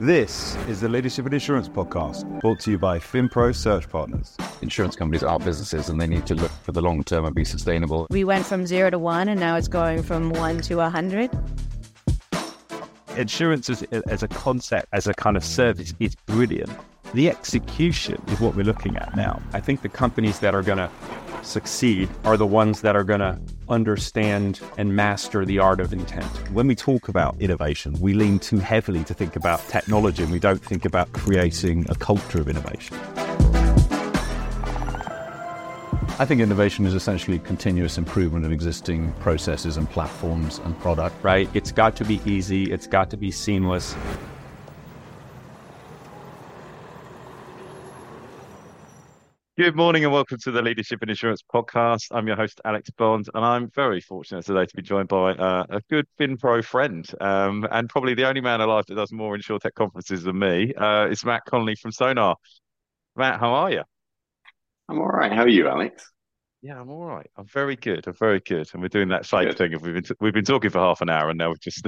This is the Leadership and Insurance podcast, brought to you by FinPro Search Partners. Insurance companies are businesses and they need to look for the long term and be sustainable. We went from zero to one, and now it's going from one to a hundred. Insurance as, as a concept, as a kind of service, is brilliant. The execution is what we're looking at now. I think the companies that are going to succeed are the ones that are going to understand and master the art of intent. When we talk about innovation, we lean too heavily to think about technology and we don't think about creating a culture of innovation. I think innovation is essentially continuous improvement of existing processes and platforms and product. Right? It's got to be easy, it's got to be seamless. Good morning and welcome to the Leadership in Insurance podcast. I'm your host, Alex Bond, and I'm very fortunate today to be joined by uh, a good FinPro friend um, and probably the only man alive that does more InsurTech conferences than me. Uh, it's Matt Connolly from Sønr. Matt, how are you? I'm all right. How are you, Alex? Yeah, I'm all right. I'm very good. I'm very good. And we're doing that same thing. If we've been t- we've been talking for half an hour, and now we've just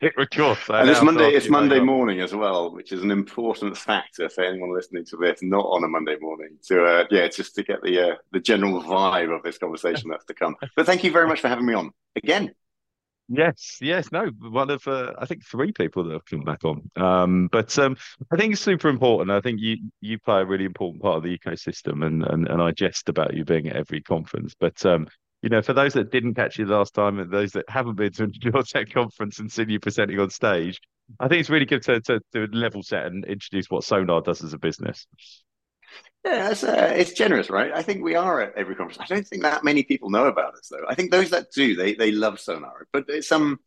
record. So and it's Monday. It's Monday morning as well, which is an important factor for anyone listening to this not on a Monday morning. So uh, yeah, just to get the uh, the general vibe of this conversation that's to come. But thank you very much for having me on again. Yes, yes, no, one of uh, I think three people that have come back on. Um, but um, I think it's super important. I think you you play a really important part of the ecosystem, and and, and I jest about you being at every conference. But um, you know, for those that didn't catch you last time, and those that haven't been to a tech conference and seen you presenting on stage, I think it's really good to to, to level set and introduce what Sønr does as a business. Yeah, it's, uh, it's generous, right? I think we are at every conference. I don't think that many people know about us, though. I think those that do, they they love Sønr. But it's um,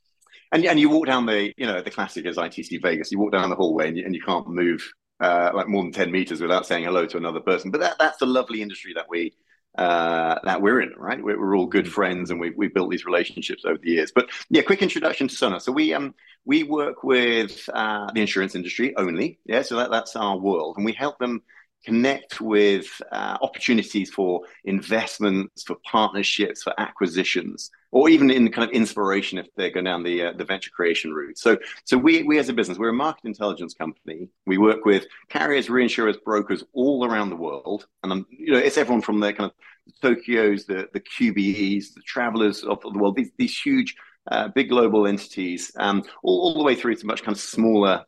and and you walk down the, you know, the classic is ITC Vegas. You walk down the hallway and you, and you can't move uh, like more than ten meters without saying hello to another person. But that that's the lovely industry that we uh, that we're in, right? We're, we're all good friends, and we we built these relationships over the years. But yeah, quick introduction to Sønr. So we um we work with uh, the insurance industry only, yeah. So that, that's our world, and we help them connect with uh, opportunities for investments, for partnerships, for acquisitions, or even in kind of inspiration if they're going down the uh, the venture creation route. So, so we we as a business, we're a market intelligence company. We work with carriers, reinsurers, brokers all around the world, and um, you know it's everyone from the kind of Tokyos, the the QBEs, the travelers of the world. These these huge, uh, big global entities, um, all, all the way through to much kind of smaller.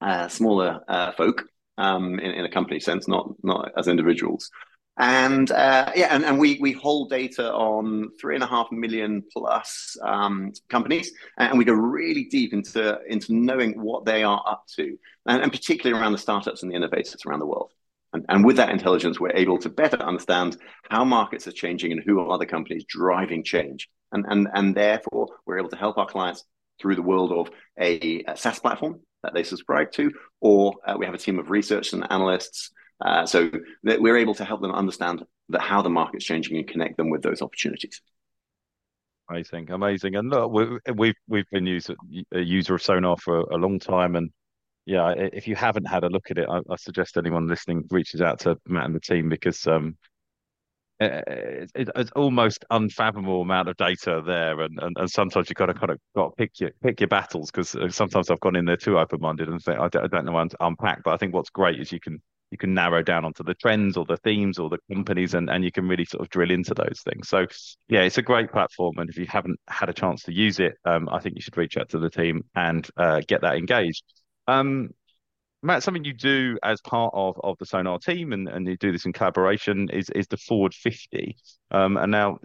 Uh, smaller uh, folk um, in, in, a company sense, not not as individuals. And uh, yeah, and, and we we hold data on three and a half million plus um, companies, and we go really deep into into knowing what they are up to, and, and particularly around the startups and the innovators around the world. And, and with that intelligence, we're able to better understand how markets are changing and who are the companies driving change. And, and, and therefore, we're able to help our clients through the world of a, a SaaS platform that they subscribe to, or uh, we have a team of research and analysts. Uh, so that we're able to help them understand that how the market's changing and connect them with those opportunities. Amazing, amazing, and look, we've we've been user, a user of Sønr for a long time, and yeah, if you haven't had a look at it, I, I suggest anyone listening reaches out to Matt and the team because um, it's, it's almost unfathomable amount of data there, and, and, and sometimes you got to kind of got to pick your pick your battles because uh, sometimes I've gone in there too open minded and think I don't, I don't know how to unpack. But I think what's great is you can you can narrow down onto the trends or the themes or the companies, and and you can really sort of drill into those things. So yeah, it's a great platform, and if you haven't had a chance to use it, um, I think you should reach out to the team and uh, get that engaged. Um, Matt, something you do as part of, of the Sønr team, and, and you do this in collaboration, is is the Forward 50. Um, and now,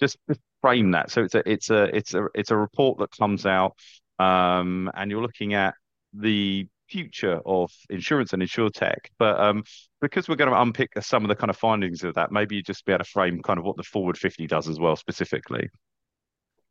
just frame that. So it's a it's a it's a it's a report that comes out, um, and you're looking at the future of insurance and insure tech. But um, because we're going to unpick some of the kind of findings of that, maybe you just be able to frame kind of what the Forward 50 does as well, specifically.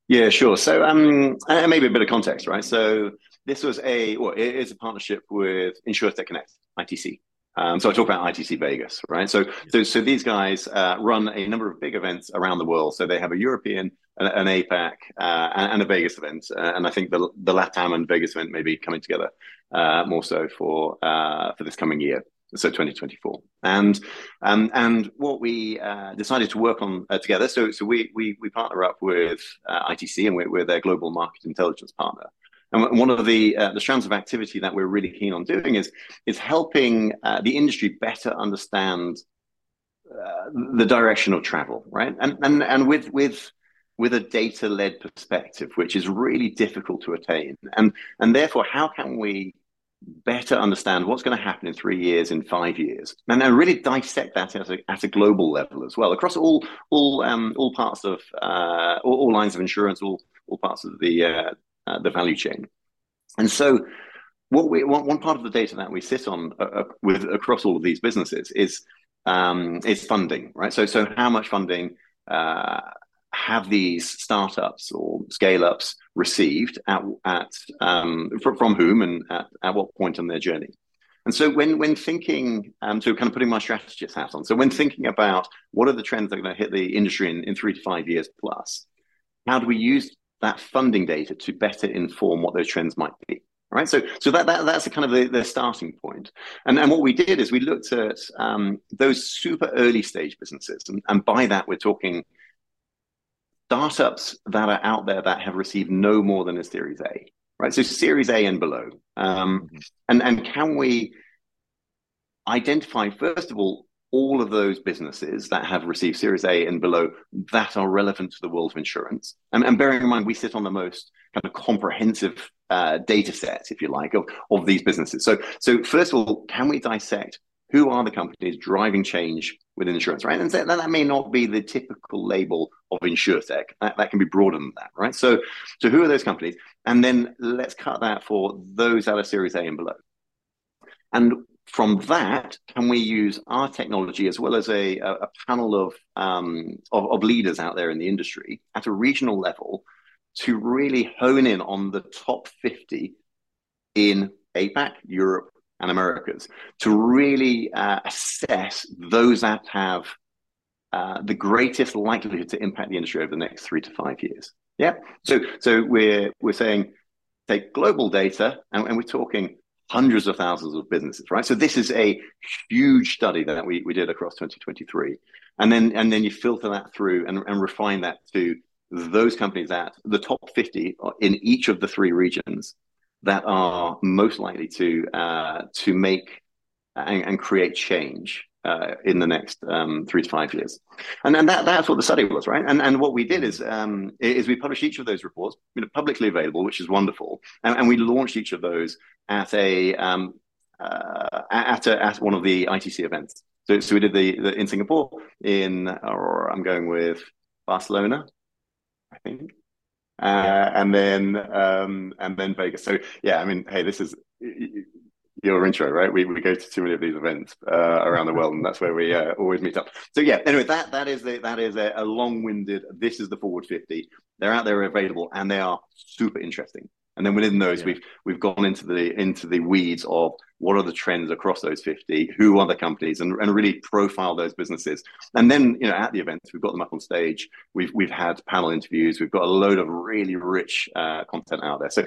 Yeah, sure. So, um, and maybe a bit of context, right? So, this was a, well, it is a partnership with InsurTech Connect, ITC. Um, so I talk about ITC Vegas, right? So, so, so these guys uh, run a number of big events around the world. So they have a European, an, APAC, uh, and, a Vegas event. Uh, and I think the the LATAM and Vegas event may be coming together more so for uh, for this coming year so 2024 and um, and what we uh, decided to work on uh, together so so we we, we partner up with uh, ITC and we're, we're, their global market intelligence partner And one of the uh, the strands of activity that we're really keen on doing is is helping uh, the industry better understand uh, the direction of travel, right? And and and with with with a data led perspective, which is really difficult to attain, and and therefore, how can we better understand what's going to happen in three years, in five years, and then really dissect that at a, at a global level as well, across all all um, all parts of uh, all, all, lines of insurance, all all parts of the uh, uh, the value chain. And so, what we one, part of the data that we sit on uh, uh, with across all of these businesses is um, is funding, right? So so how much funding uh, have these startups or scale ups received at, at um, from, from, whom and at, at, what point on their journey? And so when when thinking, um, so kind of putting my strategist hat on, so when thinking about what are the trends that are going to hit the industry in, in three to five years plus, how do we use that funding data to better inform what those trends might be? Right. So so that, that that's kind of the, the starting point. And and what we did is we looked at um, those super early stage businesses, and, and by that we're talking startups that are out there that have received no more than a Series A, right? So Series A and below. Um, mm-hmm. and, and can we identify, first of all, all of those businesses that have received Series A and below that are relevant to the world of insurance? And, and bearing in mind, we sit on the most kind of comprehensive uh, data set, if you like, of, of these businesses. So, so first of all, can we dissect who are the companies driving change within insurance, right? And that, that may not be the typical label of insurtech. That, that can be broader than that, right? So, so who are those companies? And then let's cut that for those that are Series A and below. And from that, can we use our technology as well as a, a panel of, um, of, of leaders out there in the industry at a regional level to really hone in on the top 50 in APAC, Europe, and Americas to really uh, assess those that have uh, the greatest likelihood to impact the industry over the next three to five years. Yeah. So so we're we're saying take global data and, and we're talking hundreds of thousands of businesses, right? So this is a huge study that we, we did across 2023. And then and then you filter that through and, and refine that to those companies that the top 50 in each of the three regions that are most likely to uh, to make and, and create change uh, in the next um, three to five years. And and that, that's what the study was, right? And and what we did is um, is we published each of those reports, you know, publicly available, which is wonderful, and, and we launched each of those at a um, uh, at a, at one of the ITC events. So, so we did the, the in Singapore, in or I'm going with Barcelona, I think uh, and then um, and then Vegas. So yeah, I mean, hey, this is your intro, right? We we go to too many of these events uh, around the world, and that's where we uh, always meet up. So yeah, anyway, that that is that is a, a long-winded. This is the Forward Fifty. They're out there available, and they are super interesting. And then within those, yeah. we've we've gone into the into the weeds of what are the trends across those 50, who are the companies, and, and really profile those businesses. And then, you know, at the events, we've got them up on stage. We've we've had panel interviews. We've got a load of really rich uh, content out there. So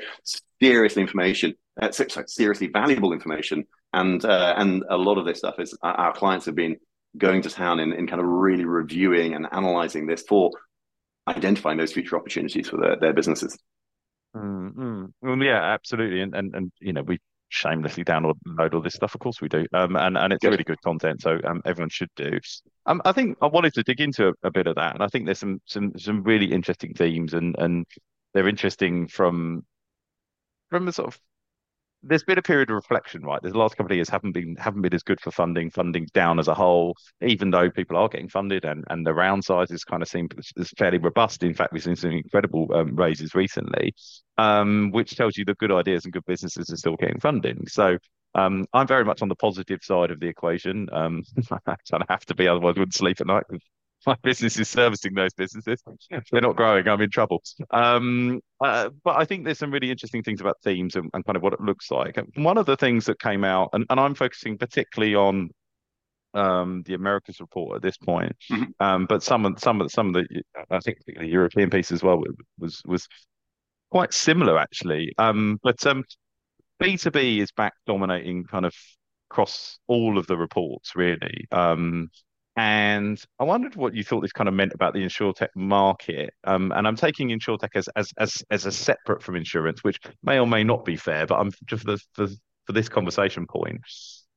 seriously information, uh, sorry, seriously valuable information, and uh, and a lot of this stuff is our clients have been going to town in, in kind of really reviewing and analyzing this for identifying those future opportunities for their, their businesses. Mm-hmm. Well, yeah, absolutely, and and and you know we shamelessly download all this stuff. Of course we do, um, and and it's really good content, so um, everyone should do. Um, I think I wanted to dig into a, a, bit of that, and I think there's some some some really interesting themes, and and they're interesting from from the sort of there's been a period of reflection, right? The last couple of years haven't been haven't been as good for funding. Funding's down as a whole, even though people are getting funded, and and the round sizes kind of seem is fairly robust. In fact, we've seen some incredible um, raises recently, um, which tells you that good ideas and good businesses are still getting funding. So um, I'm very much on the positive side of the equation. Um, I have to be, otherwise I wouldn't sleep at night my business is servicing those businesses. If they're not growing, I'm in trouble. Um, uh, but I think there's some really interesting things about themes and, and, kind of what it looks like. And one of the things that came out, and, and I'm focusing particularly on um, the Americas report at this point, mm-hmm. um, but some of some of some of the I think the European piece as well was was quite similar actually. Um, but um, B2B is back dominating kind of across all of the reports really. Um, and I wondered what you thought this kind of meant about the insurtech market. Um, and I'm taking insurtech as as as as a separate from insurance, which may or may not be fair, but I'm just for for, for this conversation point.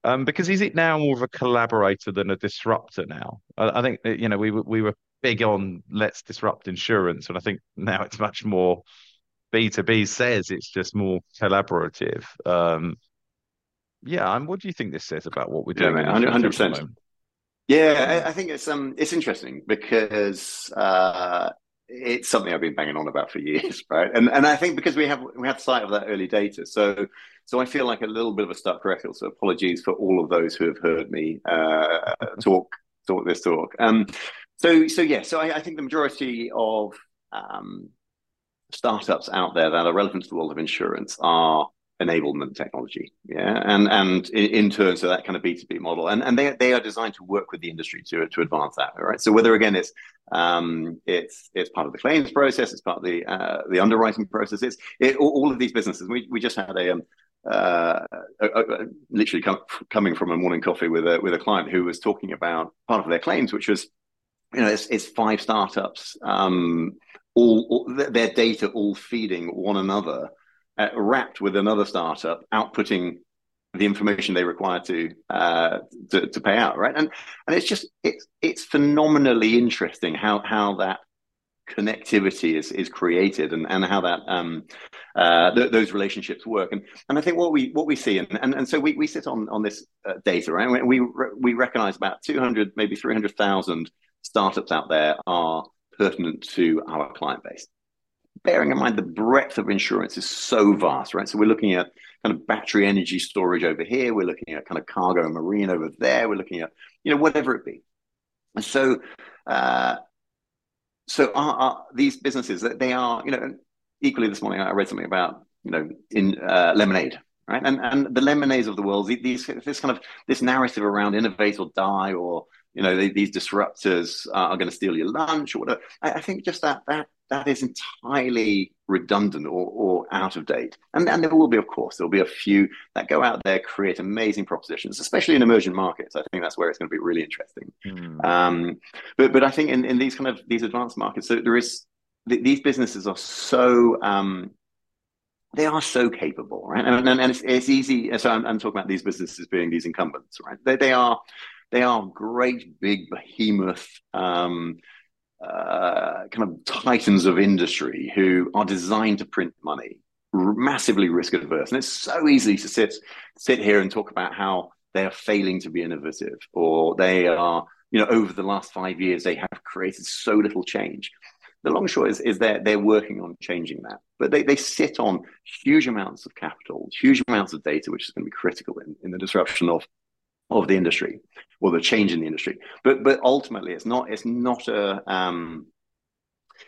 Um, because is it now more of a collaborator than a disruptor now? I, I think you know we we were big on let's disrupt insurance, and I think now it's much more B2B says it's just more collaborative. Um, yeah, and what do you think this says about what we're doing? Yeah, hundred percent. Yeah, I, I, think it's um it's interesting because uh, it's something I've been banging on about for years, right? And and I think because we have we have sight of that early data, so so I feel like a little bit of a stuck record. So apologies for all of those who have heard me uh, talk talk this talk. Um, so so yeah, so I, I think the majority of um, startups out there that are relevant to the world of insurance are enablement technology yeah? And and in, turn so that kind of b2b model. And and they, they are designed to work with the industry to to advance that right? So whether again it's um it's it's part of the claims process it's part of the uh, the underwriting process it's it, all of these businesses we, we just had a um uh, literally com- coming from a morning coffee with a with a client who was talking about part of their claims which was you know it's, it's five startups um all, all their data all feeding one another, uh, wrapped with another startup outputting the information they require to, uh, to to pay out, right? And and it's just it's it's phenomenally interesting how how that connectivity is is created and, and how that um, uh, th- those relationships work and and I think what we what we see and and, and so we, we sit on on this uh, data right we we recognize about 200 maybe 300,000 startups out there are pertinent to our client base. Bearing in mind the breadth of insurance is so vast, right? So we're looking at kind of battery energy storage over here. We're looking at kind of cargo and marine over there. We're looking at, you know, whatever it be. And so, uh, so our, our, these businesses that they are, you know, equally this morning I read something about, you know, in uh, lemonade, right? And and the lemonades of the world, these this kind of this narrative around innovate or die, or you know, they, these disruptors are going to steal your lunch or whatever. I, I, think just that that that is entirely redundant or, or out of date. And, and there will be, of course, there'll be a few that go out there, create amazing propositions, especially in emerging markets. I think that's where it's going to be really interesting. Mm. Um, but but I think in, in these kind of these advanced markets, so there is these businesses are so um, they are so capable, right? And, and, and it's, it's, easy. So I'm, I'm, talking about these businesses being these incumbents, right? They, they are they are great big behemoth um, uh, kind of titans of industry who are designed to print money, massively risk adverse, and it's so easy to sit sit here and talk about how they are failing to be innovative or they are you know over the last five years they have created so little change the long short is, is they're, they're working on changing that. But they, they sit on huge amounts of capital, huge amounts of data, which is going to be critical in, in the disruption of of the industry or the change in the industry. But but ultimately, it's not it's not a um,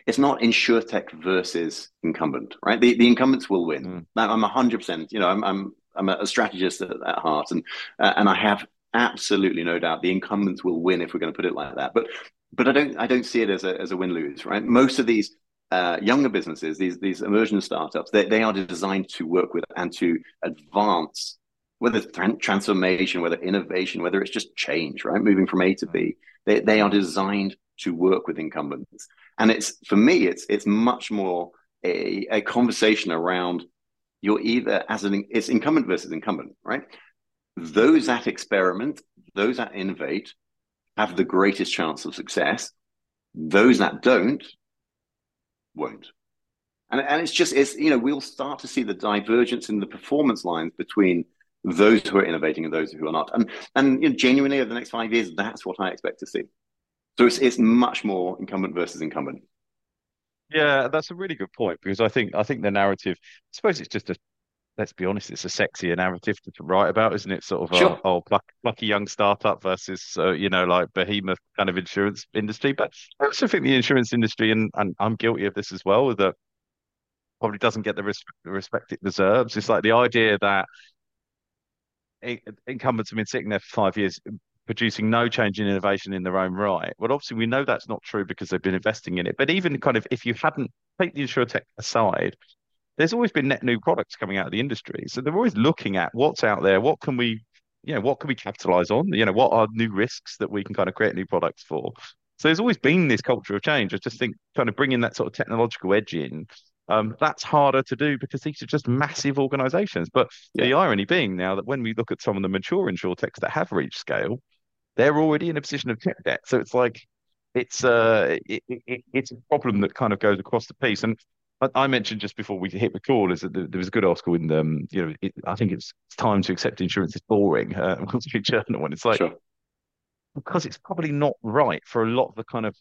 it's not insurtech versus incumbent, right? The the incumbents will win. Mm. I'm hundred percent. You know, I'm I'm I'm a strategist at, at heart, and uh, and I have absolutely no doubt the incumbents will win if we're going to put it like that. But but I don't I don't see it as a as a win lose, right? Most of these uh, younger businesses, these these immersion startups, they, they are designed to work with and to advance whether it's transformation, whether innovation, whether it's just change, right? Moving from A to B, they, they are designed to work with incumbents. And it's, for me, it's, it's much more a, a conversation around you're either as an, it's incumbent versus incumbent, right? Those that experiment, those that innovate have the greatest chance of success. Those that don't won't. And, and it's just, it's, you know, we'll start to see the divergence in the performance lines between those who are innovating and those who are not. And and you know, genuinely over the next five years, that's what I expect to see. So it's it's much more incumbent versus incumbent. Yeah, that's a really good point because I think I think the narrative. I suppose it's just a. Let's be honest, it's a sexier narrative to, write about, isn't it? Sort of, sure. oh, pluck, plucky young startup versus, uh, you know, like behemoth kind of insurance industry. But I also think the insurance industry, and, and I'm guilty of this as well, that probably doesn't get the, res- the respect it deserves. It's like the idea that incumbents have been sitting there for five years producing no change in innovation in their own right. Well, obviously, we know that's not true because they've been investing in it. But even kind of if you hadn't take the insurtech aside, there's always been net new products coming out of the industry. So they're always looking at what's out there, what can we you know, what can we capitalize on? You know, what are new risks that we can kind of create new products for? So there's always been this culture of change. I just think kind of bringing that sort of technological edge in, um, that's harder to do because these are just massive organizations. But yeah. the irony being now that when we look at some of the mature insurtechs that have reached scale, they're already in a position of tech debt. So it's like it's uh it, it, it's a problem that kind of goes across the piece. And I, I mentioned just before we hit the call is that there, was a good article in um you know it, I think it's, it's time to accept insurance is boring. Uh, Wall Street Journal, and it's like sure. because it's probably not right for a lot of the kind of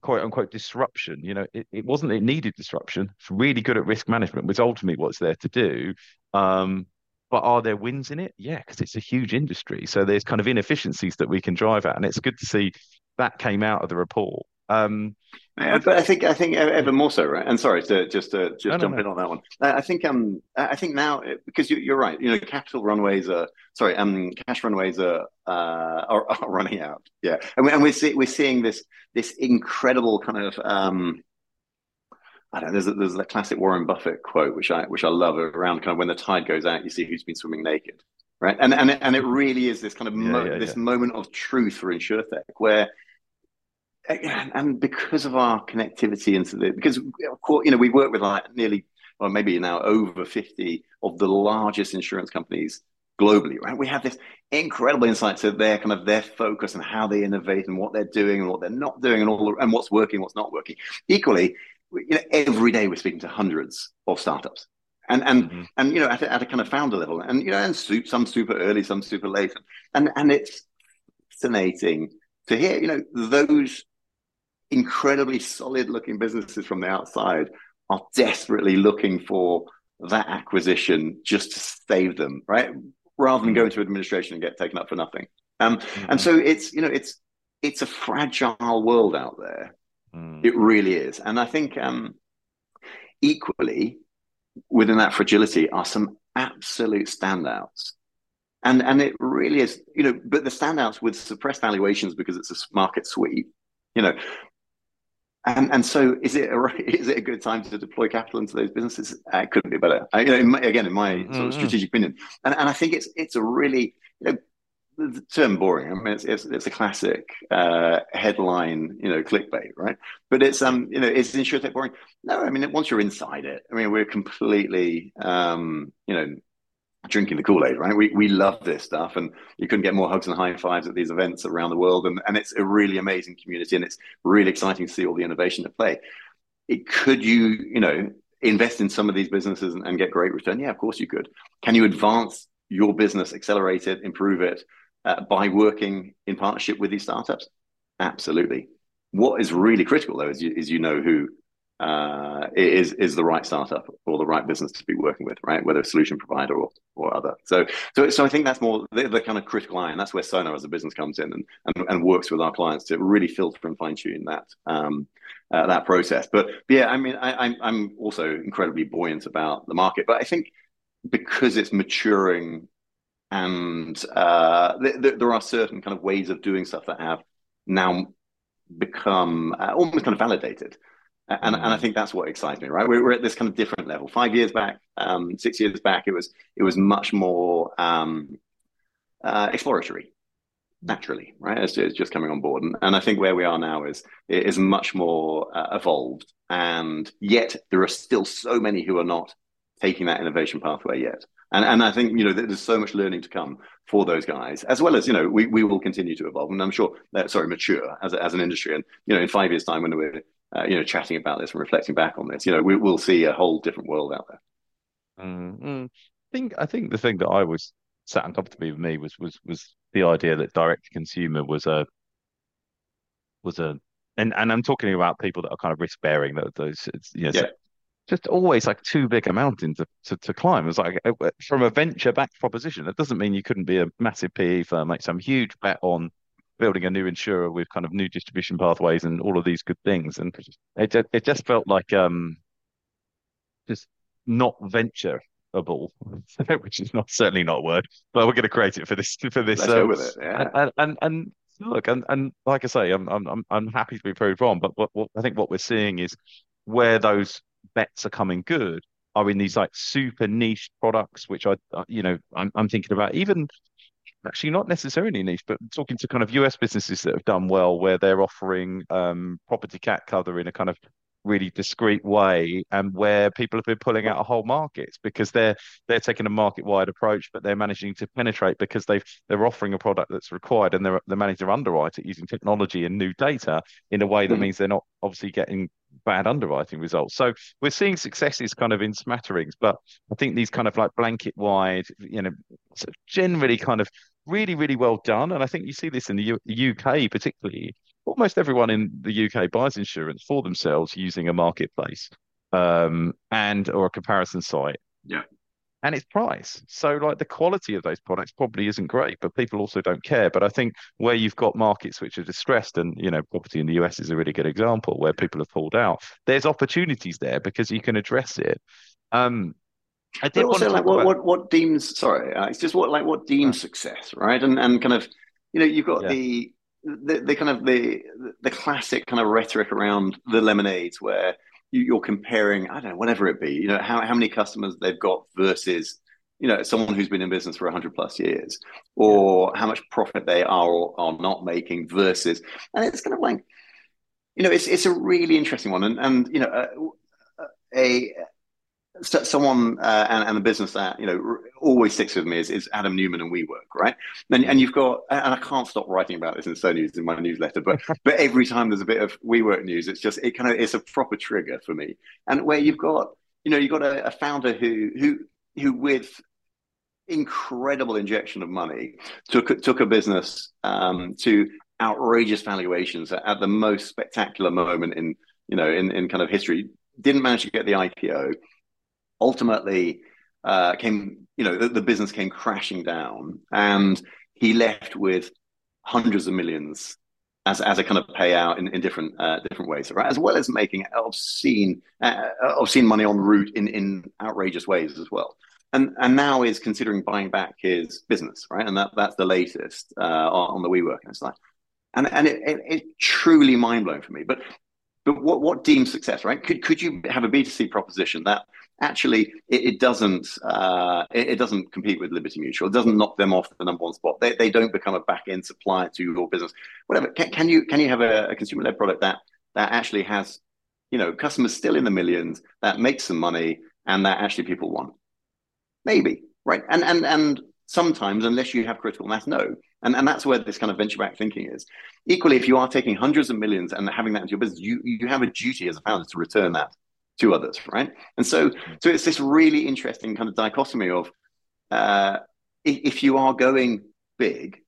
quote unquote disruption. You know, it, it wasn't it needed disruption. It's really good at risk management, which ultimately what's there to do. Um, but are there wins in it? Yeah, because it's a huge industry. So there's kind of inefficiencies that we can drive at, and it's good to see that came out of the report. Um, yeah, but I think I think ever more so, right? And sorry to just to just no, jump no, no. in on that one. I think um I think now because you, are right, you know, capital runways are sorry, um, cash runways are uh, are, are running out. Yeah, and, we, and we're see, we're seeing this this incredible kind of um. I don't know. There's a, there's a classic Warren Buffett quote, which I which I love around kind of when the tide goes out, you see who's been swimming naked, right? And and and it really is this kind of mo- yeah, this yeah. moment of truth for insurtech where and because of our connectivity into the because of course you know we work with like nearly or maybe now over 50 of the largest insurance companies globally right? We have this incredible insight to their kind of their focus and how they innovate and what they're doing and what they're not doing and all and what's working what's not working. Equally you know every day we're speaking to hundreds of startups. And and mm-hmm. and you know at a, at a kind of founder level. And you know and some super early some super late. And and it's fascinating to hear you know those incredibly solid looking businesses from the outside are desperately looking for that acquisition just to save them, right? Rather than go into administration and get taken up for nothing. Um, mm-hmm. And so it's you know it's it's a fragile world out there. Mm. It really is, and I think um, equally within that fragility are some absolute standouts. And and it really is, you know, but the standouts with suppressed valuations because it's a market sweep, you know, and and so is it a is it a good time to deploy capital into those businesses? Uh, it couldn't be better. I, you know, in my, again, in my mm-hmm. of strategic opinion, and and I think it's it's a really you know the term boring. I mean, it's it's, it's a classic uh, headline, you know, clickbait, right? But it's um, you know, is insurtech boring? No, I mean, once you're inside it, I mean, we're completely um, you know, drinking the Kool-Aid, right? We we love this stuff, and you couldn't get more hugs and high fives at these events around the world, and and it's a really amazing community, and it's really exciting to see all the innovation at play. It, could you, you know, invest in some of these businesses and, and, get great return? Yeah, of course you could. Can you advance your business, accelerate it, improve it uh, by working in partnership with these startups? Absolutely. What is really critical though is you, is you know who uh, is is the right startup or the right business to be working with, right? Whether a solution provider or or other. So so so I think that's more the, the kind of critical eye, and that's where Sønr as a business comes in and and, and works with our clients to really filter and fine tune that um, uh, that process. But, but yeah, I mean, I, I'm I'm also incredibly buoyant about the market, but I think because it's maturing and uh, th- th- there are certain kind of ways of doing stuff that have now become uh, almost kind of validated. And, and I mm. think that's what excites me, right? We're, we're at this kind of different level. Five years back, um, six years back, it was it was much more um, uh, exploratory, naturally, right? It's, it's, just coming on board, and, and I think where we are now is is much more uh, evolved, and yet there are still so many who are not taking that innovation pathway yet. And and I think you know there's so much learning to come for those guys, as well as you know we, we will continue to evolve, and I'm sure that sorry mature as a, as an industry, and you know in five years' time when we're uh, you know, chatting about this and reflecting back on this, you know, we, will see a whole different world out there. Mm-hmm. I think I think the thing that I was sat uncomfortably with me was was was the idea that direct to consumer was a was a and and I'm talking about people that are kind of risk bearing that those you know yeah. just always like too big a mountain to, to, to climb. It's like uh, from a venture backed proposition. That doesn't mean you couldn't be a massive PE firm, make some huge bet on building a new insurer with kind of new distribution pathways and all of these good things. And it it just felt like um just not ventureable, which is not certainly not a word, but we're going to create it for this for this. Let's um, with it. Yeah. And, and and look, and and like I say, I'm I'm I'm happy to be proved wrong, but what, what I think what we're seeing is where those bets are coming good are in these like super niche products, which I, you know, I'm, I'm thinking about even actually not necessarily niche, but talking to kind of US businesses that have done well, where they're offering um, property cat cover in a kind of really discreet way and where people have been pulling out of whole markets because they're they're taking a market wide approach but they're managing to penetrate because they've they're offering a product that's required and they're they're managing to underwrite it using technology and new data in a way that mm. means they're not obviously getting bad underwriting results. So we're seeing successes kind of in smatterings, but I think these kind of like blanket wide, you know, generally kind of really, really well done. And I think you see this in the U- UK particularly. Almost everyone in the UK buys insurance for themselves using a marketplace um, and or a comparison site. Yeah and its price. So, like the quality of those products probably isn't great, but people also don't care. But I think where you've got markets which are distressed, and you know, property in the US is a really good example where people have pulled out. There's opportunities there because you can address it. Um, I did also like what, about... what what deems sorry, uh, it's just what like what deems success, right? And and kind of you know you've got yeah. the, the the kind of the the classic kind of rhetoric around the lemonades where you, are comparing, I don't know, whatever it be, you know, how, how many customers they've got versus, you know, someone who's been in business for 100 plus years, or how much profit they are or are not making versus, and it's kind of like, you know, it's it's a really interesting one, and and you know, a, a someone uh, and, and the business that you know always sticks with me is, is Adam Neumann and WeWork, right? And, and you've got, and I can't stop writing about this in So News in my newsletter, but but every time there's a bit of WeWork news, it's just it kind of it's a proper trigger for me. And where you've got, you know, you've got a, a founder who who who with incredible injection of money took took a business um, to outrageous valuations at, at the most spectacular moment in you know in in kind of history. Didn't manage to get the IPO ultimately uh, came, you know, the, the, business came crashing down, and he left with hundreds of millions as, as a kind of payout in, in different uh, different ways, right? As well as making obscene uh, obscene money on route in in outrageous ways as well. And and now is considering buying back his business, right? And that that's the latest uh, on, on the WeWork and it's like, and and it, it, it truly mind blowing for me. But but what what deems success, right? Could could you have a B two C proposition that actually it, it doesn't uh, it, it, doesn't compete with Liberty Mutual. It doesn't knock them off the number one spot. They, they don't become a back end supplier to your business. Whatever. Can, can you can you have a, a consumer led product that that actually has you know customers still in the millions that makes some money and that actually people want? Maybe right. And and and sometimes unless you have critical mass, no. And, and that's where this kind of venture back thinking is. Equally, if you are taking hundreds of millions and having that into your business, you, you have a duty as a founder to return that to others, right? And so, so it's this really interesting kind of dichotomy of uh, if you are going big,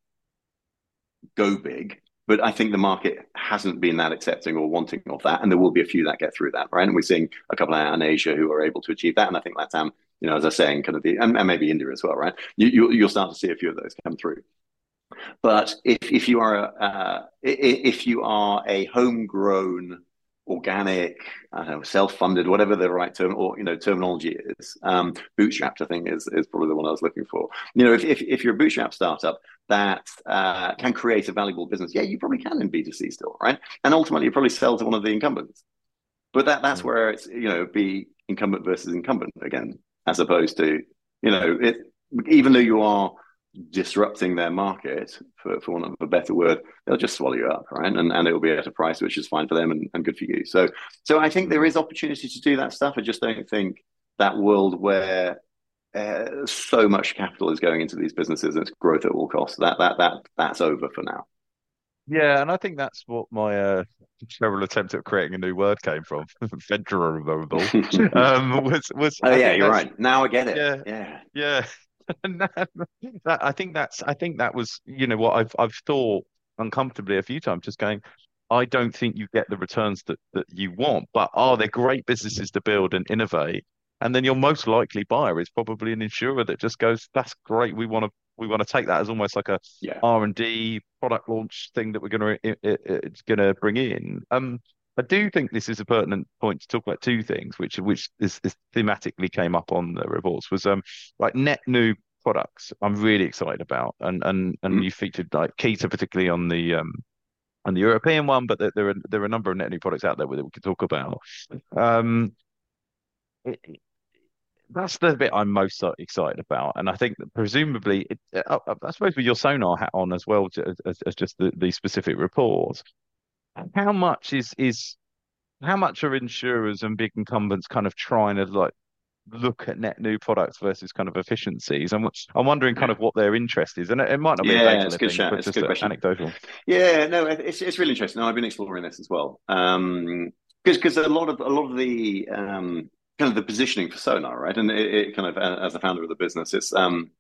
go big. But I think the market hasn't been that accepting or wanting of that, and there will be a few that get through that, right? And we're seeing a couple out in Asia who are able to achieve that, and I think LATAM, you know, as I was saying, kind of the and, and maybe India as well, right? You, you you'll start to see a few of those come through. But if if you are a, uh, if you are a homegrown organic, know, self-funded, whatever the right term or you know terminology is. Um, bootstrapped, I think, is is probably the one I was looking for. You know, if if, if you're a bootstrap startup that uh, can create a valuable business, yeah, you probably can in B2C still, right? And ultimately, you probably sell to one of the incumbents. But that that's hmm. where it's you know be incumbent versus incumbent again, as opposed to you know it. Even though you are disrupting their market, for, for want of a better word, they'll just swallow you up, right? And and it will be at a price which is fine for them and, and good for you. So so I think there is opportunity to do that stuff. I just don't think that world where uh, so much capital is going into these businesses and it's growth at all costs. That that that that's over for now. Yeah, and I think that's what my uh, several attempt at creating a new word came from. Venturable um, was was. Oh I yeah, you're right. Now I get it. Yeah, yeah, yeah. that, I think that's I think that was you know what I've I've thought uncomfortably a few times, just going. I don't think you get the returns that that you want, but are they great businesses to build and innovate? And then your most likely buyer is probably an insurer that just goes, "That's great. We want to we want to take that as almost like a yeah. R and D product launch thing that we're going to it's going to bring in." Um, I do think this is a pertinent point to talk about two things, which which is, is thematically came up on the reports was um like net new products. I'm really excited about, and and and mm. you featured like Kita particularly on the um on the European one, but there, there are there are a number of net new products out there that we could talk about. Um, it, that's the bit I'm most excited about, and I think that presumably, it, uh, uh, I suppose with your Sønr hat on as well as, as just the, the specific report, how much is is how much are insurers and big incumbents kind of trying to like look at net new products versus kind of efficiencies? I'm I'm wondering kind of what their interest is, and it, it might not be yeah, a it's good thing, but it's good question. anecdotal. Yeah, no, it's it's really interesting. I've been exploring this as well, um, because because a lot of a lot of the um kind of the positioning for Sønr, right? And it, it kind of as a founder of the business, it's um,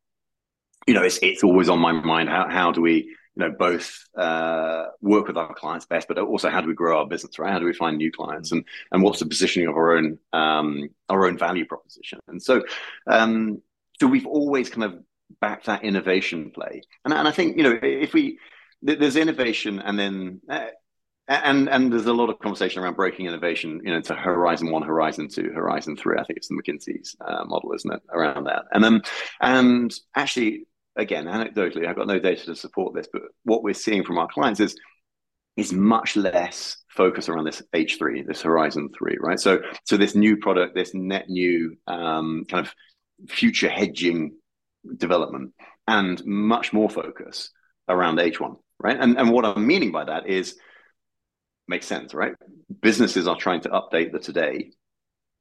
you know, it's it's always on my mind. How how do we you know both uh, work with our clients best, but also how do we grow our business, right? How do we find new clients, and and what's the positioning of our own um, our own value proposition? And so, um, so we've always kind of backed that innovation play, and and I think you know if we there's innovation, and then. Uh, and and there's a lot of conversation around breaking innovation, you know, to Horizon One, Horizon Two, Horizon Three. I think it's the McKinsey's uh, model, isn't it, around that? And then, and actually, again, anecdotally, I've got no data to support this, but what we're seeing from our clients is is much less focus around this H3, this Horizon 3, right? So so this new product, this net new um, kind of future hedging development, and much more focus around H1, right? And and what I'm meaning by that is makes sense, right? Businesses are trying to update the today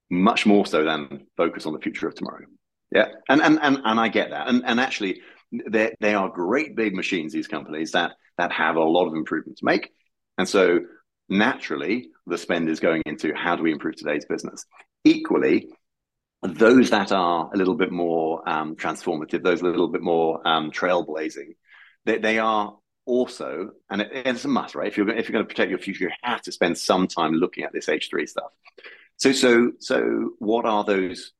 much more so than focus on the future of tomorrow. Yeah. And and and, and I get that. And and actually they they are great big machines, these companies that that have a lot of improvement to make. And so naturally the spend is going into how do we improve today's business. Equally, those that are a little bit more um, transformative, those a little bit more um, trailblazing, they, they are also, and it, it's a must, right? If you're if you're going to protect your future, you have to spend some time looking at this H3 stuff. So so so, what are those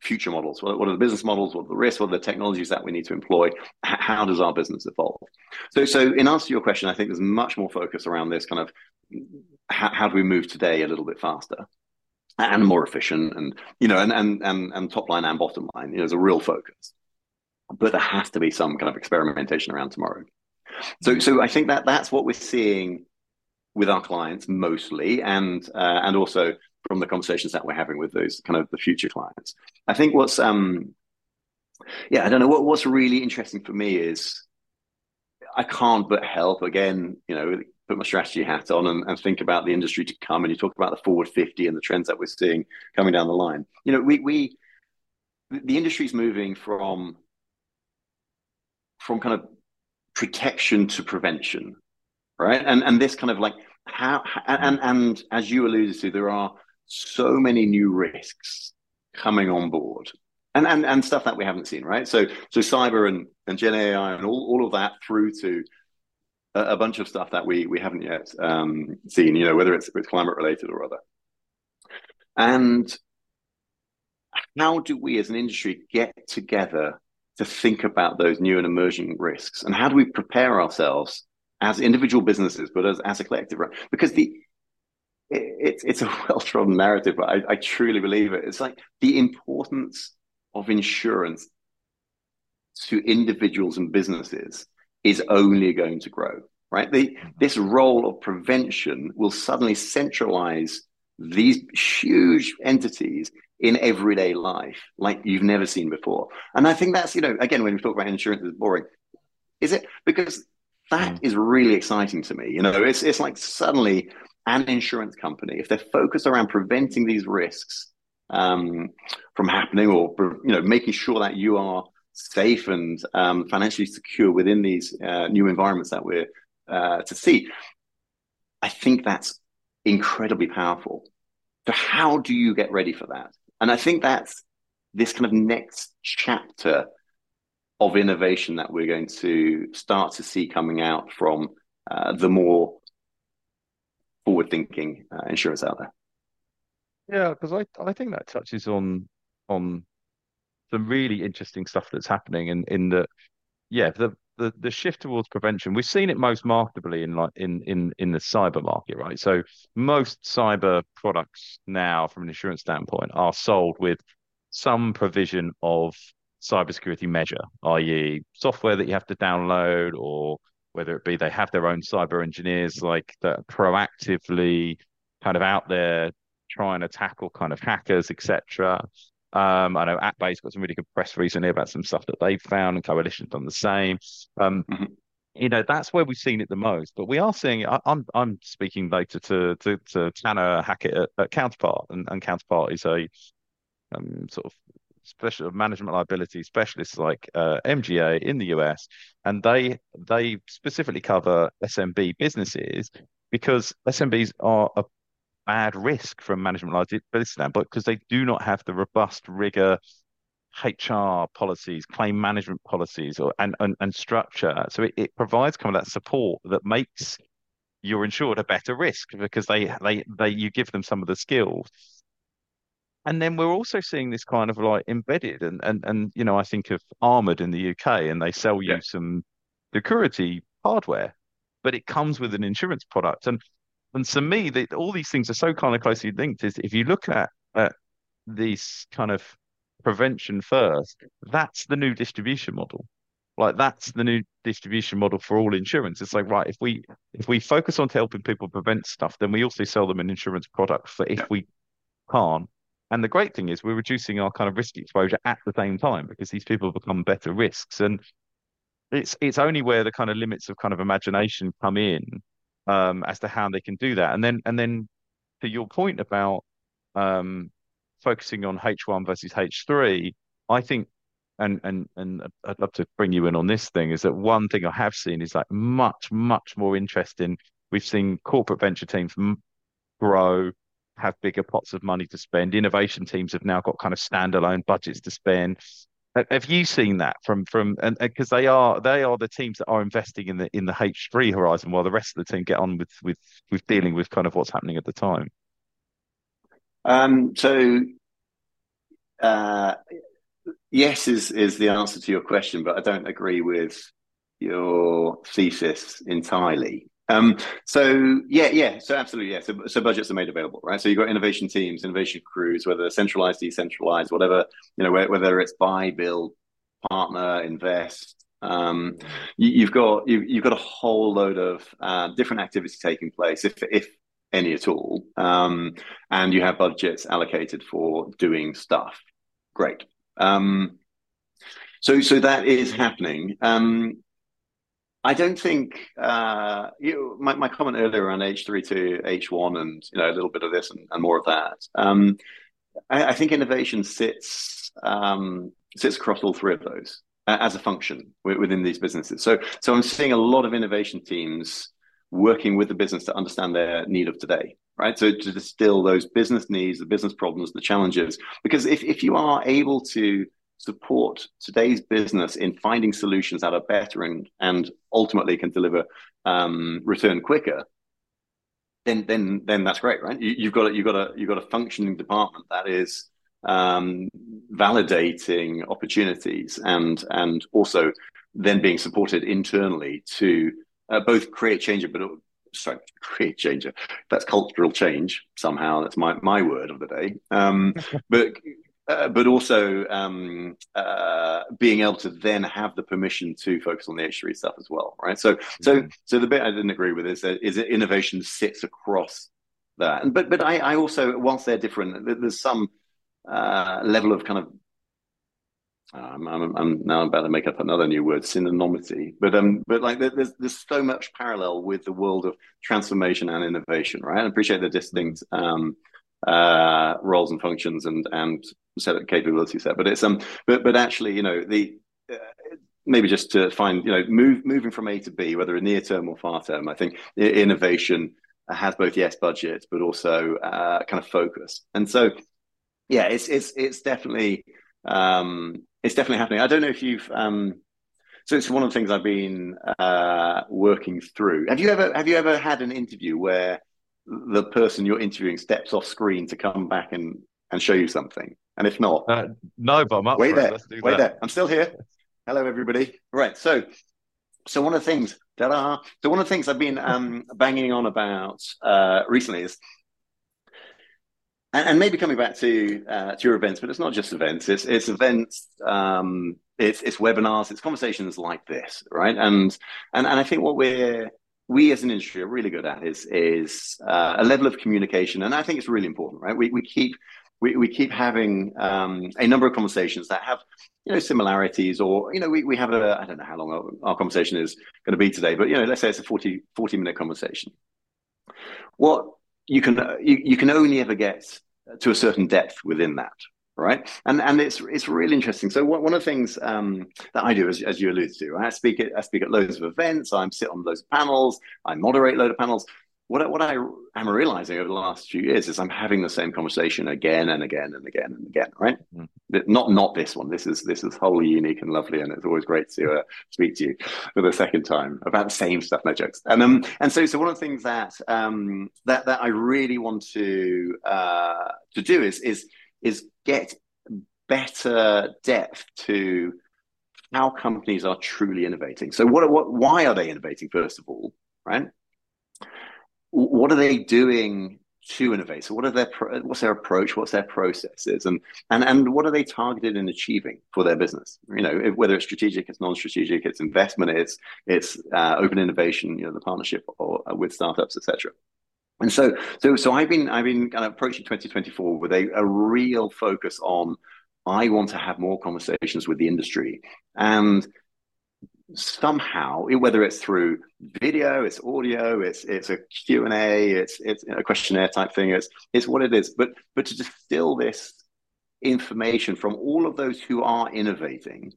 future models? What, what are the business models? What are the risks? What are the technologies that we need to employ? H- how does our business evolve? So, so in answer to your question, I think there's much more focus around this kind of how, how do we move today a little bit faster and more efficient, and you know, and and and, and top line and bottom line. You know, there's a real focus, but there has to be some kind of experimentation around tomorrow. So, so I think that that's what we're seeing with our clients mostly, and uh, and also from the conversations that we're having with those kind of the future clients. I think what's um yeah, I don't know what what's really interesting for me is I can't but help again, you know, put my strategy hat on and, and think about the industry to come. And you talk about the forward 50 and the trends that we're seeing coming down the line. You know, we we the industry's moving from from kind of protection to prevention, right? And and this kind of like how and and as you alluded to, there are so many new risks coming on board and, and, and stuff that we haven't seen, right? So, so cyber and, and Gen AI and all, all of that through to a, a bunch of stuff that we, we haven't yet um, seen, you know, whether it's, it's climate related or other. And how do we as an industry get together to think about those new and emerging risks? And how do we prepare ourselves as individual businesses, but as, as a collective, right? Because the, it's it's a well-trodden narrative, but I, I truly believe it. It's like the importance of insurance to individuals and businesses is only going to grow. Right, the, this role of prevention will suddenly centralize these huge entities in everyday life like you've never seen before. And I think that's you know again when we talk about insurance is boring, is it because that mm. is really exciting to me. You know, it's it's like suddenly an insurance company, if they're focused around preventing these risks um, from happening, or you know, making sure that you are safe and um, financially secure within these uh, new environments that we're uh, to see, I think that's incredibly powerful. So, how do you get ready for that? And I think that's this kind of next chapter of innovation that we're going to start to see coming out from uh, the more forward thinking uh, insurers out there. Yeah, because I I think that touches on on some really interesting stuff that's happening in in the yeah the the the shift towards prevention. We've seen it most markedly in like in in in the cyber market, right? So most cyber products now, from an insurance standpoint, are sold with some provision of cybersecurity measure, i.e., software that you have to download or whether it be they have their own cyber engineers like that proactively kind of out there trying to tackle kind of hackers, etc. Um, I know At-Bay's got some really good press recently about some stuff that they've found, and Coalition's done the same. Um, mm-hmm. You know, that's where we've seen it the most. But we are seeing. I, am I'm, I'm speaking later to to, to Tanner Hackett at, at Counterpart, and, and Counterpart is a um, sort of special management liability specialists like uh, MGA in the US, and they they specifically cover SMB businesses because SMBs are a bad risk from management liability standpoint because they do not have the robust rigor HR policies, claim management policies, or and and, and structure. So it, it provides kind of that support that makes your insured a better risk because they they they you give them some of the skills. And then we're also seeing this kind of like embedded and and and you know I think of Armored in the UK and they sell you yeah. some security hardware, but it comes with an insurance product and and to me, that all these things are so kind of closely linked. Is if you look at, at these kind of prevention first, that's the new distribution model. Like that's the new distribution model for all insurance. It's like right, if we if we focus on helping people prevent stuff, then we also sell them an insurance product for if we can't. And the great thing is we're reducing our kind of risk exposure at the same time because these people become better risks. And it's it's only where the kind of limits of kind of imagination come in um, as to how they can do that. And then and then to your point about um, focusing on H1 versus H3, I think and and and I'd love to bring you in on this thing is that one thing I have seen is like much much more interesting. We've seen corporate venture teams grow, have bigger pots of money to spend. Innovation teams have now got kind of standalone budgets to spend. Have you seen that from from and because they are they are the teams that are investing in the in the H three horizon while the rest of the team get on with with with dealing with kind of what's happening at the time. Um. So, uh, yes is is the answer to your question, but I don't agree with your thesis entirely. Um, so yeah, yeah, so absolutely, yeah. So, so budgets are made available, right? So you've got innovation teams, innovation crews, whether centralized, decentralized, whatever, you know, whether it's buy, build, partner, invest. Um, you, have got you, you've got a whole load of uh, different activities taking place, if if any at all, um, and you have budgets allocated for doing stuff. Great. Um, so so that is happening. Um, I don't think uh, you, my, my comment earlier around H3 to H1 and you know a little bit of this and, and more of that. Um, I, I, think innovation sits um, sits across all three of those uh, as a function within these businesses. So so I'm seeing a lot of innovation teams working with the business to understand their need of today, right? So to distill those business needs, the business problems, the challenges. Because if if you are able to support today's business in finding solutions that are better and and ultimately can deliver um, return quicker, then then then that's great, right? You, have got a, you've got a you've got a functioning department that is um, validating opportunities and and also then being supported internally to uh, both create change, but sorry, create change. That's cultural change somehow. That's my my word of the day. Um, but uh, but also um, uh, being able to then have the permission to focus on the H3 stuff as well, right? So, mm-hmm. so, so the bit I didn't agree with is that is that innovation sits across that, and but but I, I also, whilst they're different, there's some uh, level of kind of um, I'm, I'm, now about to make up another new word, synonymity. But um, but like there's there's so much parallel with the world of transformation and innovation, right? I appreciate the distinct um, uh, roles and functions and and set of capability set. But it's um, but but actually, you know, the uh, maybe just to find, you know, move moving from A to B, whether in near term or far term. I think innovation has both yes budget, but also uh, kind of focus. And so, yeah, it's it's it's definitely um, it's definitely happening. I don't know if you've um, so it's one of the things I've been uh, working through. Have you ever have you ever had an interview where the person you're interviewing steps off screen to come back and and show you something? And if not, uh, no, but I'm up wait there. Wait that. there. I'm still here. Hello, everybody. Right. So, so one of the things, ta-da! So one of the things I've been um, banging on about uh, recently is, and, and, maybe coming back to uh, to your events, but it's not just events. It's it's events. Um, it's it's webinars. It's conversations like this, right? And and and I think what we're we as an industry are really good at is is uh, a level of communication, and I think it's really important, right? We we keep we, we keep having um, a number of conversations that have you know similarities or you know we, we have a i don't know how long our, our conversation is going to be today but you know let's say it's a 40 40 minute conversation. What you can you, you can only ever get to a certain depth within that right and and it's it's really interesting so one, one of the things um, that i do as, as you alluded to i speak at i speak at loads of events i sit on loads of panels i moderate loads of panels what, what I am realizing over the last few years is I'm having the same conversation again and again and again and again, right? Mm. Not not this one. This is this is wholly unique and lovely, and it's always great to uh, speak to you for the second time about the same stuff, no jokes. And um and so so one of the things that um that that I really want to uh to do is is is get better depth to how companies are truly innovating. So what what why are they innovating first of all, right? what are they doing to innovate? So what are their what's their approach? What's their processes? And and and what are they targeted in achieving for their business? You know, whether it's strategic, it's non-strategic, it's investment, it's it's uh, open innovation, you know, the partnership or, uh, with startups, etc. And so so so I've been I've been kind of approaching 2024 with a, a real focus on I want to have more conversations with the industry. And somehow whether it's through video it's audio it's it's a q&a it's it's a questionnaire type thing it's it's what it is. But but to distill this information from all of those who are innovating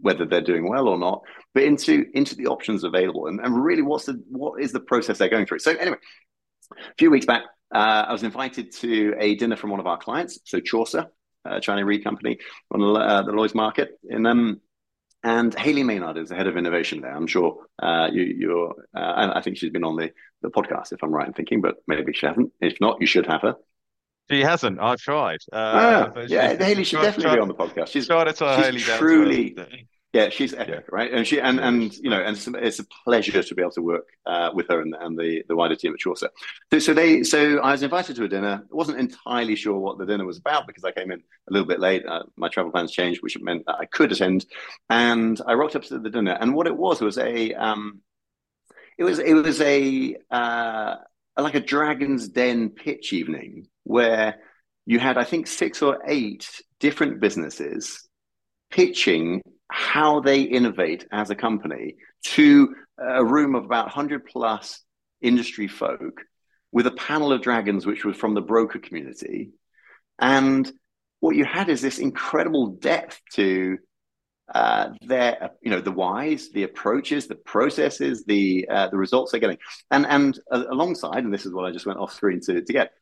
whether they're doing well or not but into into the options available and, and really what's the what is the process they're going through so anyway a few weeks back uh, i was invited to a dinner from one of our clients so chaucer uh, China Re company on uh, the Lloyd's market in um and Haley Maynard is the head of innovation there. I'm sure uh, you, you're, uh, I think she's been on the, the podcast, if I'm right in thinking, but maybe she hasn't. If not, you should have her. She hasn't. I've tried. Uh, ah, yeah, Haley should definitely be on the podcast. She's, tried to she's Haley truly, yeah, she's epic, yeah. right? And she and and you know, and it's, it's a pleasure to be able to work uh, with her and, and the the wider team at Chaucer. So, so they so I was invited to a dinner. I wasn't entirely sure what the dinner was about because I came in a little bit late. Uh, my travel plans changed, which meant that I could attend. And I rocked up to the dinner, and what it was was a um, it was it was a uh, like a Dragon's Den pitch evening where you had I think six or eight different businesses pitching how they innovate as a company to a room of about 100 plus industry folk with a panel of dragons, which was from the broker community. And what you had is this incredible depth to uh, their, you know, the whys, the approaches, the processes, the uh, the results they're getting, and and uh, alongside, and this is what I just went off screen to to get.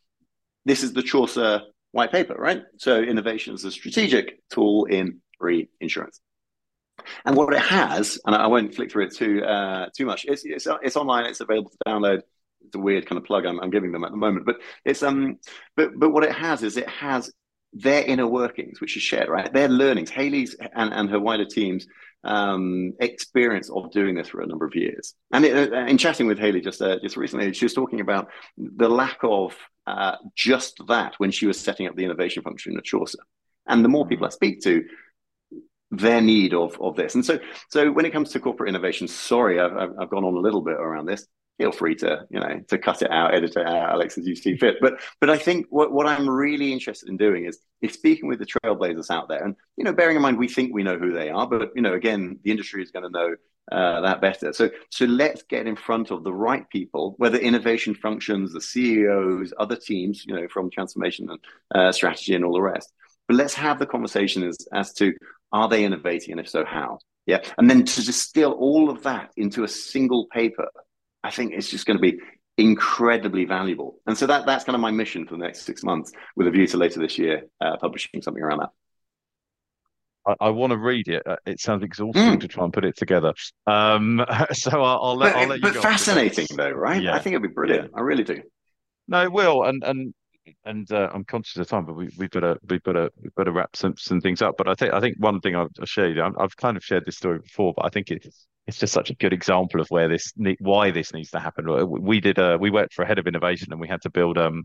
This is the Chaucer white paper, right? So innovation is a strategic tool in reinsurance. And what it has, and I won't flick through it too uh, too much. It's, it's it's online. It's available to download. It's a weird kind of plug I'm, I'm giving them at the moment, but it's um, but but what it has is it has their inner workings, which is shared, right? Their learnings, Haley's and, and her wider team's um, experience of doing this for a number of years. And it, uh, in chatting with Haley just uh, just recently, she was talking about the lack of uh, just that when she was setting up the innovation function at Chaucer. And the more people I speak to, their need of of this. And so so when it comes to corporate innovation, sorry, I've I've gone on a little bit around this. Feel free to you know to cut it out, edit it out, Alex, as you see fit. But but I think what, what I'm really interested in doing is is speaking with the trailblazers out there, and you know, bearing in mind we think we know who they are, but you know, again, the industry is going to know uh, that better. So, so let's get in front of the right people, whether innovation functions, the CEOs, other teams, you know, from transformation and uh, strategy and all the rest. But let's have the conversation as, as to are they innovating? And if so, how? Yeah. And then to distill all of that into a single paper, I think it's just going to be incredibly valuable. And so that that's kind of my mission for the next six months with a view to later this year uh, publishing something around that. I, I, want to read it. Uh, it sounds exhausting mm. to try and put it together. Um, so I'll, I'll let, but, I'll let you. But fascinating though, right? Yeah. I think it'd be brilliant. Yeah. I really do. No, it will. And and and uh, I'm conscious of time, but we, we've got to we've got to we've got to wrap some, some things up. But I think I think one thing I'll, share you, I've kind of shared this story before, but I think it's it's just such a good example of where this why this needs to happen. We did a, we worked for a head of innovation, and we had to build um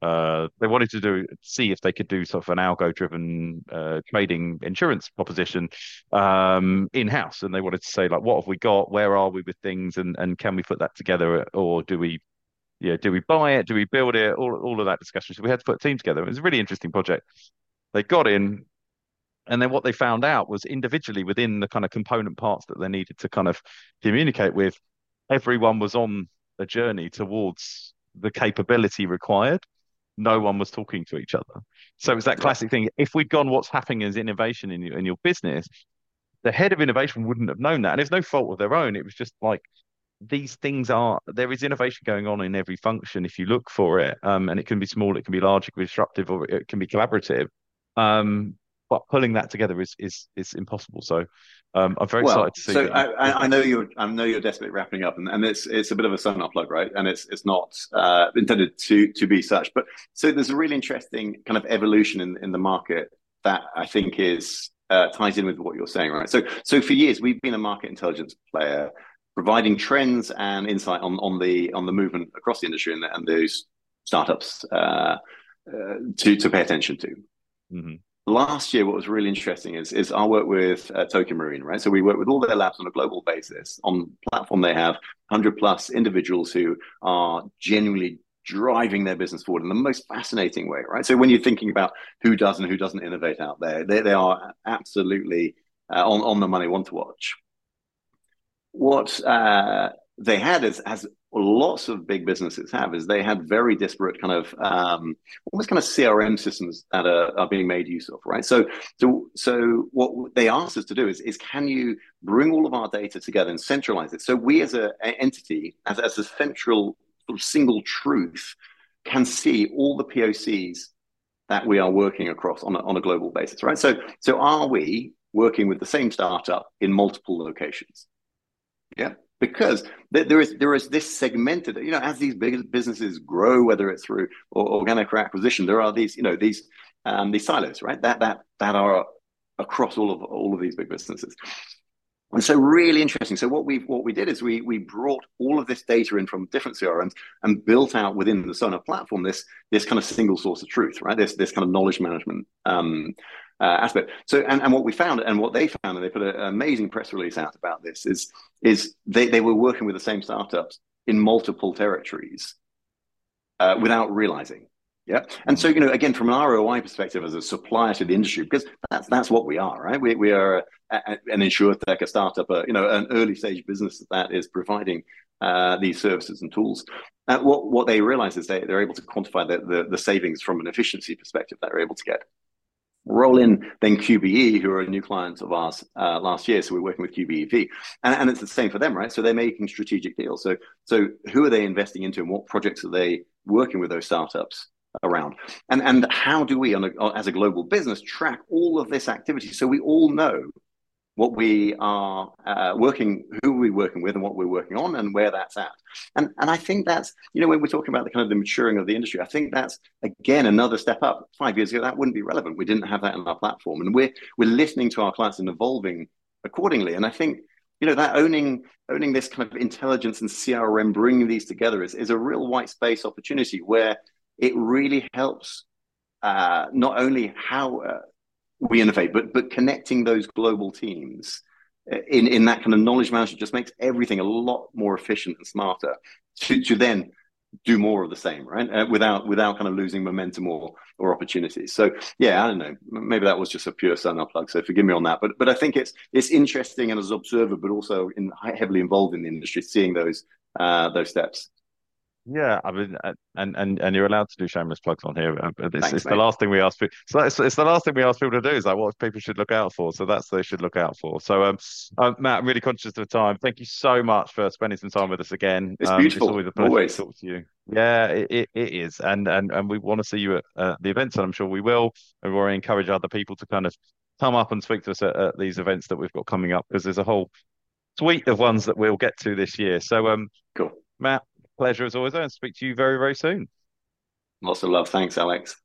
uh, they wanted to do see if they could do sort of an algo driven uh, trading insurance proposition um, in house, and they wanted to say like, what have we got? Where are we with things? And and can we put that together, or do we yeah, do we buy it? Do we build it? All all of that discussion. So we had to put a team together. It was a really interesting project. They got in, and then what they found out was individually within the kind of component parts that they needed to kind of communicate with, everyone was on a journey towards the capability required. No one was talking to each other. So it's that classic thing. If we'd gone, what's happening as innovation in your, in your business, the head of innovation wouldn't have known that. And it's no fault of their own. It was just like these things are there is innovation going on in every function if you look for it. Um, and it can be small, it can be large, it can be disruptive, or it can be collaborative. Um, but pulling that together is is is impossible. So um, I'm very well, excited to see. So I, I, know you're I know you're desperately wrapping up, and, and it's it's a bit of a Sønr plug, right? And it's it's not uh, intended to to be such. But so there's a really interesting kind of evolution in in the market that I think is uh, ties in with what you're saying, right? So so for years we've been a market intelligence player providing trends and insight on on the on the movement across the industry and, and those startups uh, uh, to to pay attention to. Mm-hmm last year, what was really interesting is, is our work with uh, Tokio Marine, right? So we work with all their labs on a global basis. On platform, they have 100 plus individuals who are genuinely driving their business forward in the most fascinating way, right? So when you're thinking about who does and who doesn't innovate out there, they, they are absolutely uh, on, on the money, one to watch. What uh, they had as, as lots of big businesses have is they had very disparate kind of um, almost kind of CRM systems that are, are being made use of, right? So, so, so what they asked us to do is, is can you bring all of our data together and centralize it? So we as an entity, as, as a central sort of single truth, can see all the POCs that we are working across on a, on a global basis, right? So, so are we working with the same startup in multiple locations? Yeah because there is there is this segmented you know as these big businesses grow whether it's through organic or acquisition there are these you know these um, these silos right? That that that are across all of all of these big businesses. And so really interesting. So what we what we did is we we brought all of this data in from different crms and built out within the Sønr platform this this kind of single source of truth right? This this kind of knowledge management um, uh, aspect. So, and, and what we found, and what they found, and they put an amazing press release out about this, is is they, they were working with the same startups in multiple territories uh, without realizing. Yeah, and so you know, again, from an ROI perspective, as a supplier to the industry, because that's that's what we are, right? We we are a, a, an insurtech, a startup, a, you know, an early stage business that is providing uh, these services and tools. Uh, what what they realize is they they're able to quantify the, the, the savings from an efficiency perspective that they're able to get roll in then QBE, who are a new client of ours uh, last year. So we're working with QBE, and, and it's the same for them, right? So they're making strategic deals. So so who are they investing into, and what projects are they working with those startups around? And and how do we, on a, as a global business, track all of this activity so we all know what we are uh, working, who we're working with, and what we're working on, and where that's at. And and I think that's you know when we're talking about the kind of the maturing of the industry, I think that's again another step up. Five years ago, that wouldn't be relevant. We didn't have that in our platform, and we're we're listening to our clients and evolving accordingly. And I think you know that owning owning this kind of intelligence and CRM, bringing these together is is a real white space opportunity where it really helps uh, not only how uh, we innovate, but but connecting those global teams uh, in in that kind of knowledge management just makes everything a lot more efficient and smarter to to then do more of the same, right? Uh, without without kind of losing momentum or or opportunities. So yeah, I don't know. Maybe that was just a pure Sønr plug. So forgive me on that. But but I think it's it's interesting and as an observer, but also in heavily involved in the industry, seeing those uh, those steps. Yeah, I mean, and and and you're allowed to do shameless plugs on here. Uh, but it's, Thanks, it's the last thing we ask people. So it's, it's the last thing we ask people to do is like what people should look out for. So that's they should look out for. So um, uh, Matt, I'm really conscious of the time. Thank you so much for spending some time with us again. It's um, beautiful. It's always a pleasure always. to talk to you. Yeah, it, it, it is, and and and we want to see you at uh, the events, and I'm sure we will. And we want to encourage other people to kind of come up and speak to us at, at these events that we've got coming up because there's a whole suite of ones that we'll get to this year. So um, cool, Matt pleasure as always, and speak to you very, very soon. Lots of love. Thanks, Alex.